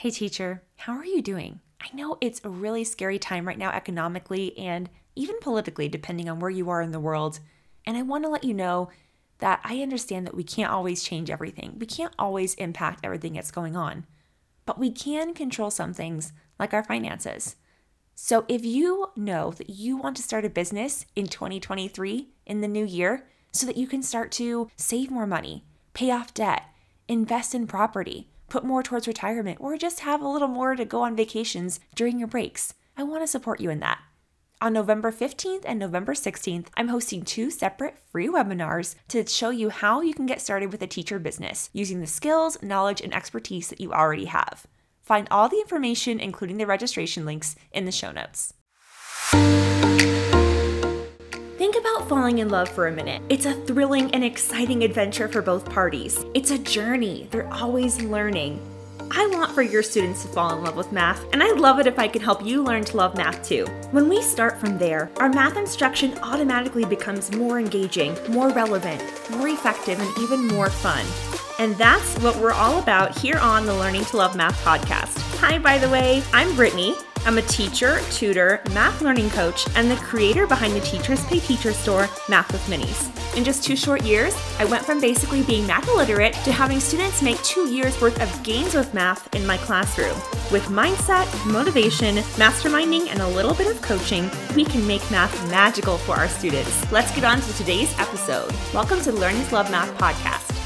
Hey, teacher, how are you doing? I know it's a really scary time right now, economically and even politically, depending on where you are in the world. And I want to let you know that I understand that we can't always change everything. We can't always impact everything that's going on, but we can control some things like our finances. So if you know that you want to start a business in 2023 in the new year so that you can start to save more money, pay off debt, invest in property, put more towards retirement, or just have a little more to go on vacations during your breaks, I want to support you in that. On November 15th and November 16th, I'm hosting two separate free webinars to show you how you can get started with a teacher business using the skills, knowledge, and expertise that you already have. Find all the information, including the registration links, in the show notes. Think about falling in love for a minute. It's a thrilling and exciting adventure for both parties. It's a journey, they're always learning. I want for your students to fall in love with math, and I'd love it if I could help you learn to love math too. When we start from there, our math instruction automatically becomes more engaging, more relevant, more effective, and even more fun. And that's what we're all about here on the Learning to Love Math podcast. Hi, by the way, I'm Brittany. I'm a teacher, tutor, math learning coach, and the creator behind the Teachers Pay Teacher store, Math with Minis. In just two short years, I went from basically being math illiterate to having students make two years worth of gains with math in my classroom. With mindset, motivation, masterminding, and a little bit of coaching, we can make math magical for our students. Let's get on to today's episode. Welcome to the Learning to Love Math podcast.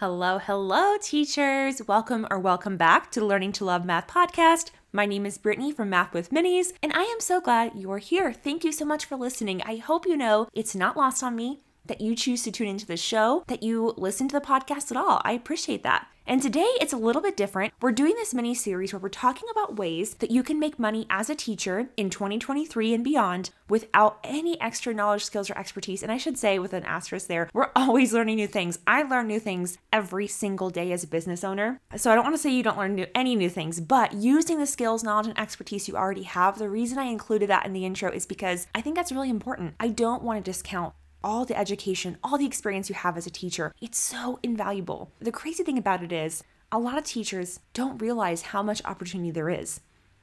Hello, hello, teachers. Welcome or welcome back to the Learning to Love Math podcast. My name is Brittany from Math with Minis, and I am so glad you're here. Thank you so much for listening. I hope you know it's not lost on me that you choose to tune into the show, that you listen to the podcast at all. I appreciate that. And today it's a little bit different. We're doing this mini series where we're talking about ways that you can make money as a teacher in 2023 and beyond without any extra knowledge, skills, or expertise. And I should say, with an asterisk there, we're always learning new things. I learn new things every single day as a business owner. So I don't want to say you don't learn new, any new things, but using the skills, knowledge, and expertise you already have, the reason I included that in the intro is because I think that's really important. I don't want to discount all the education, all the experience you have as a teacher. It's so invaluable. The crazy thing about it is, a lot of teachers don't realize how much opportunity there is.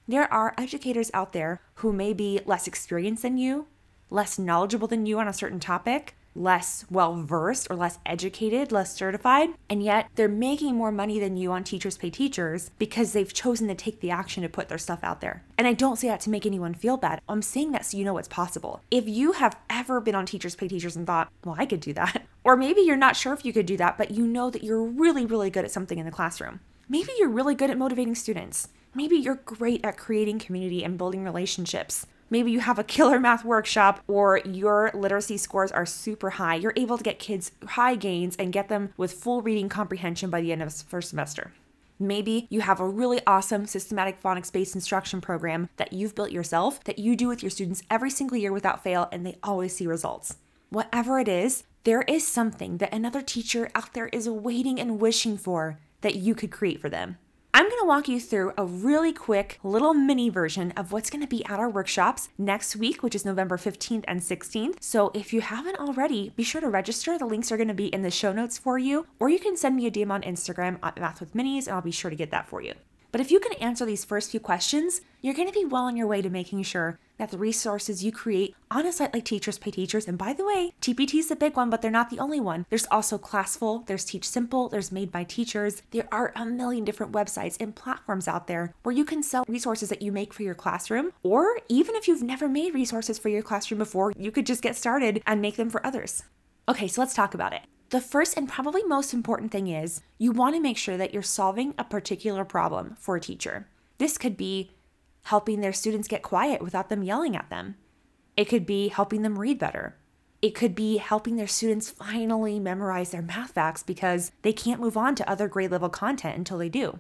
There are educators out there who may be less experienced than you, less knowledgeable than you on a certain topic, less well versed or less educated, less certified, and yet they're making more money than you on Teachers Pay Teachers because they've chosen to take the action to put their stuff out there. And I don't say that to make anyone feel bad. I'm saying that so you know what's possible. If you have ever been on Teachers Pay Teachers and thought, well, I could do that, or maybe you're not sure if you could do that, but you know that you're really, really good at something in the classroom. Maybe you're really good at motivating students. Maybe you're great at creating community and building relationships. Maybe you have a killer math workshop or your literacy scores are super high. You're able to get kids high gains and get them with full reading comprehension by the end of the first semester. Maybe you have a really awesome systematic phonics based instruction program that you've built yourself that you do with your students every single year without fail and they always see results. Whatever it is, there is something that another teacher out there is waiting and wishing for that you could create for them. I'm going to walk you through a really quick little mini version of what's going to be at our workshops next week, which is November 15th and 16th. So if you haven't already, be sure to register. The links are going to be in the show notes for you, or you can send me a DM on Instagram at Math with Minis, and I'll be sure to get that for you. But if you can answer these first few questions, you're going to be well on your way to making sure that the resources you create on a site like Teachers Pay Teachers, and by the way, TPT is the big one, but they're not the only one. There's also Classful, there's Teach Simple, there's Made by Teachers. There are a million different websites and platforms out there where you can sell resources that you make for your classroom, or even if you've never made resources for your classroom before, you could just get started and make them for others. Okay, so let's talk about it. The first and probably most important thing is you want to make sure that you're solving a particular problem for a teacher. This could be helping their students get quiet without them yelling at them. It could be helping them read better. It could be helping their students finally memorize their math facts because they can't move on to other grade level content until they do.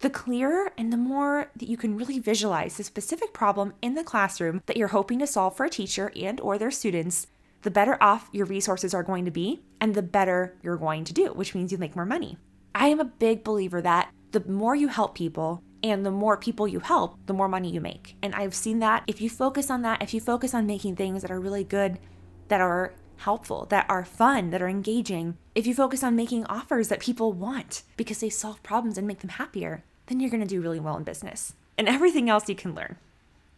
The clearer and the more that you can really visualize the specific problem in the classroom that you're hoping to solve for a teacher and or their students, the better off your resources are going to be and the better you're going to do, which means you make more money. I am a big believer that the more you help people, And the more people you help, the more money you make. And I've seen that if you focus on that, if you focus on making things that are really good, that are helpful, that are fun, that are engaging, if you focus on making offers that people want because they solve problems and make them happier, then you're to do really well in business. And everything else you can learn.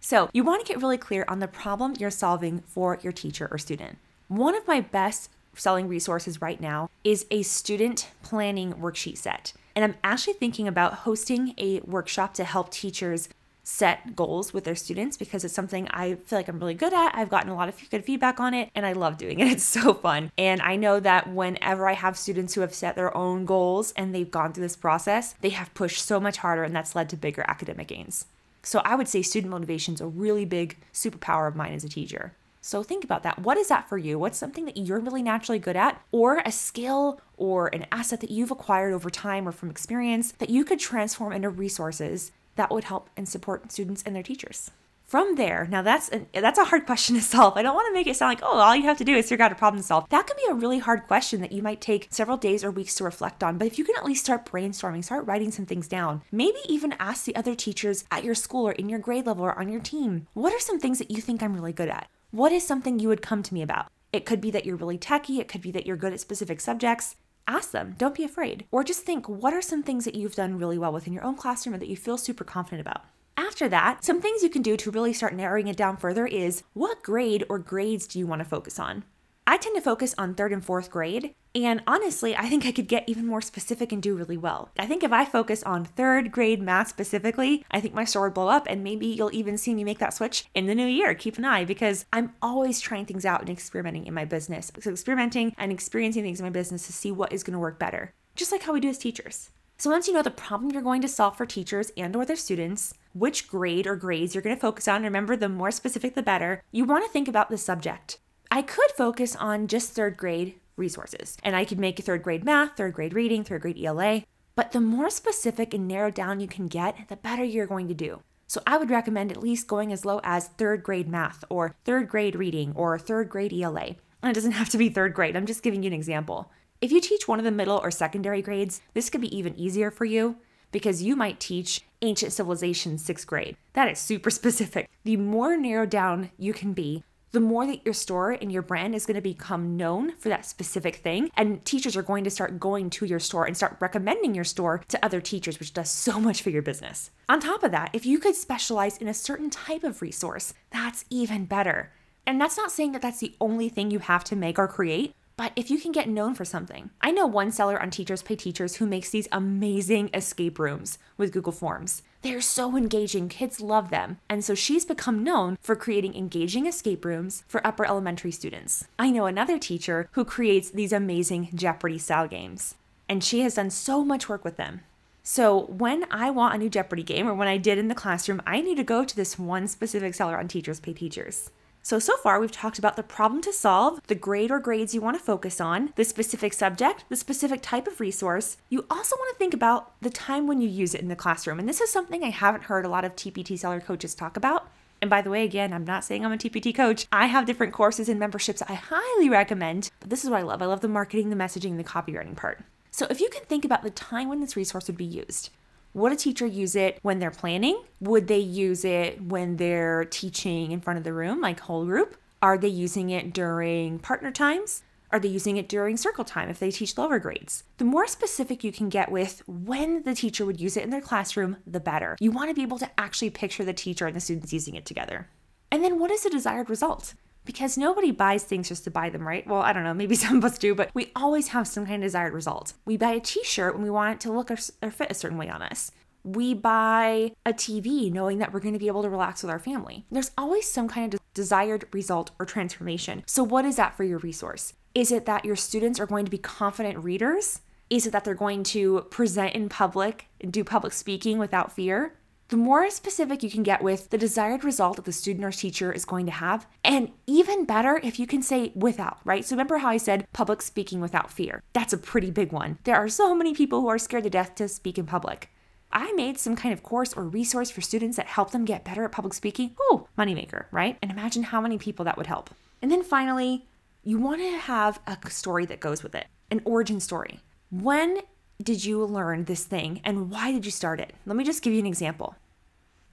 So, you want to get really clear on the problem you're solving for your teacher or student. One of my best selling resources right now is a student planning worksheet set. And I'm actually thinking about hosting a workshop to help teachers set goals with their students because it's something I feel like I'm really good at. I've gotten a lot of good feedback on it and I love doing it. It's so fun. And I know that whenever I have students who have set their own goals and they've gone through this process, they have pushed so much harder and that's led to bigger academic gains. So I would say student motivation is a really big superpower of mine as a teacher. So think about that. What is that for you? What's something that you're really naturally good at, or a skill or an asset that you've acquired over time or from experience that you could transform into resources that would help and support students and their teachers? From there, now that's an, that's a hard question to solve. I don't want to make it sound like, oh, all you have to do is figure out a problem to solve. That can be a really hard question that you might take several days or weeks to reflect on. But if you can at least start brainstorming, start writing some things down, maybe even ask the other teachers at your school or in your grade level or on your team, what are some things that you think I'm really good at? What is something you would come to me about? It could be that you're really techy, it could be that you're good at specific subjects. Ask them, don't be afraid. Or just think, what are some things that you've done really well within your own classroom or that you feel super confident about? After that, some things you can do to really start narrowing it down further is what grade or grades do you want to focus on? I tend to focus on third and fourth grade, and honestly, I think I could get even more specific and do really well. I think if I focus on third grade math specifically, I think my store would blow up, and maybe you'll even see me make that switch in the new year. Keep an eye because I'm always trying things out and experimenting in my business. So, experimenting and experiencing things in my business to see what is going to work better, just like how we do as teachers. So once you know the problem you're going to solve for teachers and or their students, which grade or grades you're going to focus on, remember the more specific the better, you want to think about the subject. I could focus on just third grade resources, and I could make third grade math, third grade reading, third grade ELA, but the more specific and narrowed down you can get, the better you're going to do. So I would recommend at least going as low as third grade math or third grade reading or third grade ELA. And it doesn't have to be third grade, I'm just giving you an example. If you teach one of the middle or secondary grades, this could be even easier for you because you might teach ancient civilization sixth grade. That is super specific. The more narrowed down you can be, the more that your store and your brand is going to become known for that specific thing. And teachers are going to start going to your store and start recommending your store to other teachers, which does so much for your business. On top of that, if you could specialize in a certain type of resource, that's even better. And that's not saying that that's the only thing you have to make or create, but if you can get known for something, I know one seller on Teachers Pay Teachers who makes these amazing escape rooms with Google Forms. They're so engaging, kids love them. And so she's become known for creating engaging escape rooms for upper elementary students. I know another teacher who creates these amazing Jeopardy style games, and she has done so much work with them. So, when I want a new Jeopardy game, or when I did in the classroom, I need to go to this one specific seller on Teachers Pay Teachers. So, so far we've talked about the problem to solve, the grade or grades you want to focus on, the specific subject, the specific type of resource. You also want to think about the time when you use it in the classroom. And this is something I haven't heard a lot of TPT seller coaches talk about. And by the way, again, I'm not saying I'm a TPT coach. I have different courses and memberships I highly recommend. But this is what I love. I love the marketing, the messaging, the copywriting part. So if you can think about the time when this resource would be used, would a teacher use it when they're planning? Would they use it when they're teaching in front of the room, like whole group? Are they using it during partner times? Are they using it during circle time if they teach lower grades? The more specific you can get with when the teacher would use it in their classroom, the better. You want to be able to actually picture the teacher and the students using it together. And then what is the desired result? Because nobody buys things just to buy them, right? Well, I don't know, maybe some of us do, but we always have some kind of desired result. We buy a t shirt when we want it to look or, or fit a certain way on us we buy a TV knowing that we're going to be able to relax with our family. There's always some kind of desired result or transformation. So, what is that for your resource? Is it that your students are going to be confident readers? Is it that they're going to present in public and do public speaking without fear? The more specific you can get with the desired result that the student or teacher is going to have, and even better if you can say without, right? So remember how I said public speaking without fear? That's a pretty big one. There are so many people who are scared to death to speak in public. I made some kind of course or resource for students that help them get better at public speaking. Ooh, moneymaker, right? And imagine how many people that would help. And then finally, you want to have a story that goes with it, an origin story. When did you learn this thing and why did you start it? Let me just give you an example.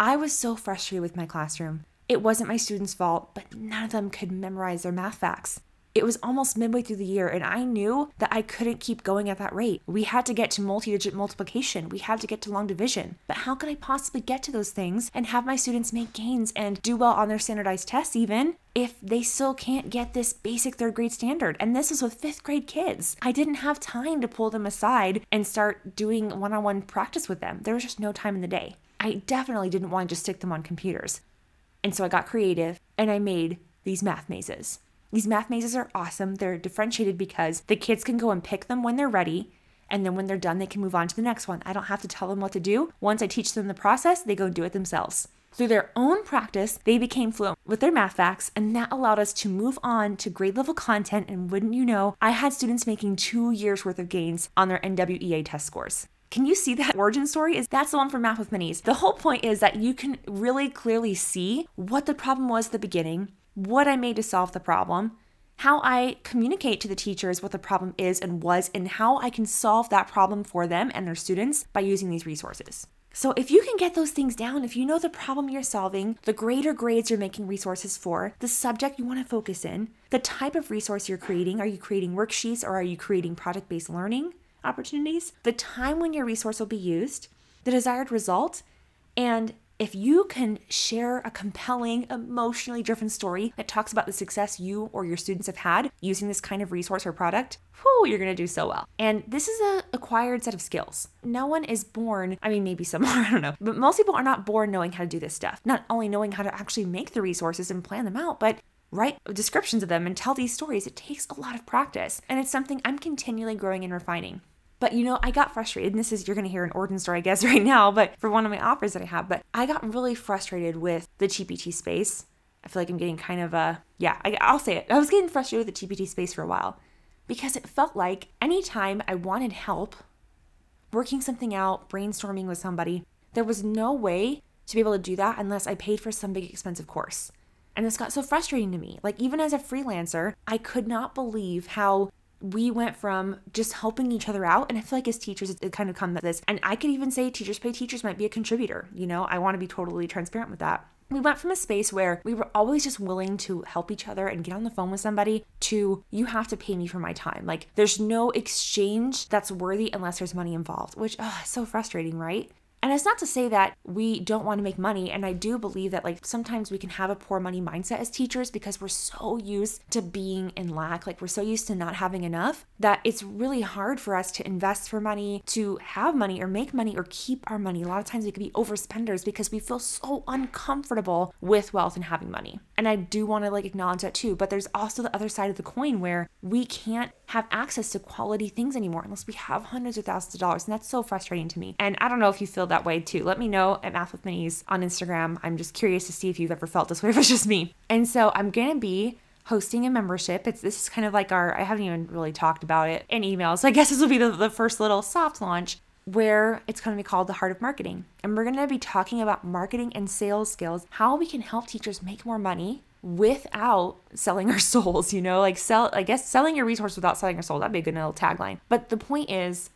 I was so frustrated with my classroom. It wasn't my students' fault, but none of them could memorize their math facts. It was almost midway through the year, and I knew that I couldn't keep going at that rate. We had to get to multi digit multiplication, we had to get to long division. But how could I possibly get to those things and have my students make gains and do well on their standardized tests, even if they still can't get this basic third grade standard? And this was with fifth grade kids. I didn't have time to pull them aside and start doing one on one practice with them. There was just no time in the day. I definitely didn't want to just stick them on computers. And so I got creative and I made these math mazes. These math mazes are awesome. They're differentiated because the kids can go and pick them when they're ready. And then when they're done, they can move on to the next one. I don't have to tell them what to do. Once I teach them the process, they go and do it themselves. Through their own practice, they became fluent with their math facts, and that allowed us to move on to grade level content. And wouldn't you know, I had students making two years worth of gains on their NWEA test scores. Can you see that origin story? Is that's the one for Math with Minis. The whole point is that you can really clearly see what the problem was at the beginning, what I made to solve the problem, how I communicate to the teachers what the problem is and was, and how I can solve that problem for them and their students by using these resources. So, if you can get those things down, if you know the problem you're solving, the greater grades you're making resources for, the subject you want to focus in, the type of resource you're creating are you creating worksheets or are you creating project based learning opportunities, the time when your resource will be used, the desired result, and if you can share a compelling, emotionally driven story that talks about the success you or your students have had using this kind of resource or product, whew, you're gonna do so well. And this is an acquired set of skills. No one is born, I mean, maybe some are, I don't know, but most people are not born knowing how to do this stuff. Not only knowing how to actually make the resources and plan them out, but write descriptions of them and tell these stories. It takes a lot of practice. And it's something I'm continually growing and refining. But you know, I got frustrated. And this is, you're going to hear an origin story, I guess, right now, but for one of my offers that I have. But I got really frustrated with the TPT space. I feel like I'm getting kind of a, yeah, I, I'll say it. I was getting frustrated with the TPT space for a while because it felt like anytime I wanted help working something out, brainstorming with somebody, there was no way to be able to do that unless I paid for some big expensive course. And this got so frustrating to me. Like, even as a freelancer, I could not believe how we went from just helping each other out and i feel like as teachers it kind of come to this and i could even say teachers pay teachers might be a contributor you know i want to be totally transparent with that we went from a space where we were always just willing to help each other and get on the phone with somebody to you have to pay me for my time. Like there's no exchange that's worthy unless there's money involved, which oh, so frustrating, right? And it's not to say that we don't want to make money. And I do believe that, like, sometimes we can have a poor money mindset as teachers because we're so used to being in lack. Like, we're so used to not having enough that it's really hard for us to invest for money, to have money or make money or keep our money. A lot of times we could be overspenders because we feel so uncomfortable with wealth and having money. And I do want to, like, acknowledge that too. But there's also the other side of the coin where we can't have access to quality things anymore unless we have hundreds of thousands of dollars. And that's so frustrating to me. And I don't know if you feel that way too. Let me know at Math with Minis on Instagram. I'm just curious to see if you've ever felt this way, if it's just me. And so I'm gonna be hosting a membership. It's this is kind of like our I haven't even really talked about it in emails. So I guess this will be the, the first little soft launch where it's going to be called the heart of marketing. And we're going to be talking about marketing and sales skills, how we can help teachers make more money without selling our souls, you know, like sell, I guess selling your resource without selling your soul. That'd be a good little tagline. But the point is,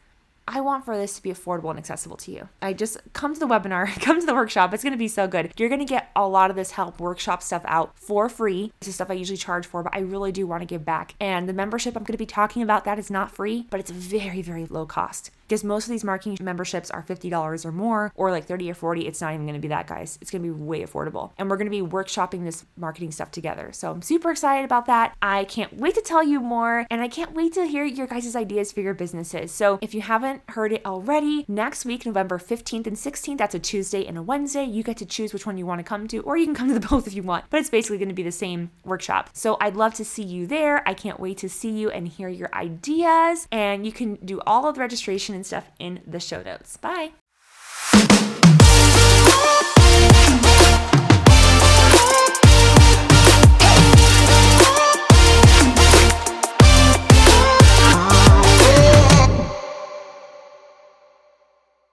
I want for this to be affordable and accessible to you. I just come to the webinar, come to the workshop. It's going to be so good. You're going to get a lot of this help workshop stuff out for free. This is stuff I usually charge for, but I really do want to give back. And the membership I'm going to be talking about that is not free, but it's very, very low cost because most of these marketing memberships are $50 or more or like 30 or 40 it's not even going to be that guys. It's going to be way affordable. And we're going to be workshopping this marketing stuff together. So i'm super excited about that. I can't wait to tell you more and i can't wait to hear your guys' ideas for your businesses. So if you haven't heard it already next week november 15th and 16th that's a tuesday and a wednesday. You get to choose which one you want to come to or you can come to the both if you want but it's basically going to be the same workshop. So i'd love to see you there. I can't wait to see you and hear your ideas and you can do all of the registration and stuff in the show notes. Bye.